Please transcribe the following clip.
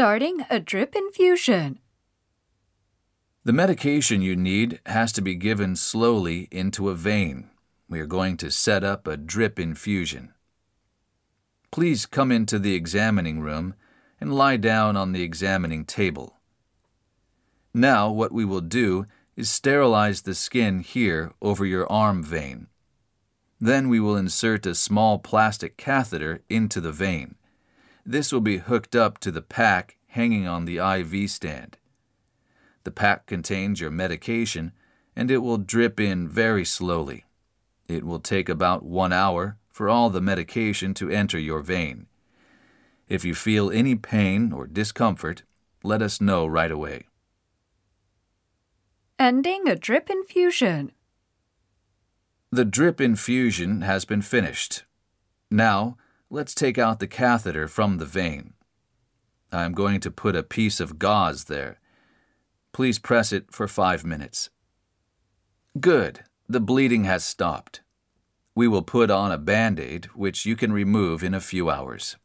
Starting a drip infusion. The medication you need has to be given slowly into a vein. We are going to set up a drip infusion. Please come into the examining room and lie down on the examining table. Now, what we will do is sterilize the skin here over your arm vein. Then we will insert a small plastic catheter into the vein. This will be hooked up to the pack hanging on the IV stand. The pack contains your medication and it will drip in very slowly. It will take about one hour for all the medication to enter your vein. If you feel any pain or discomfort, let us know right away. Ending a drip infusion. The drip infusion has been finished. Now, let's take out the catheter from the vein. I'm going to put a piece of gauze there. Please press it for five minutes. Good, the bleeding has stopped. We will put on a band aid, which you can remove in a few hours.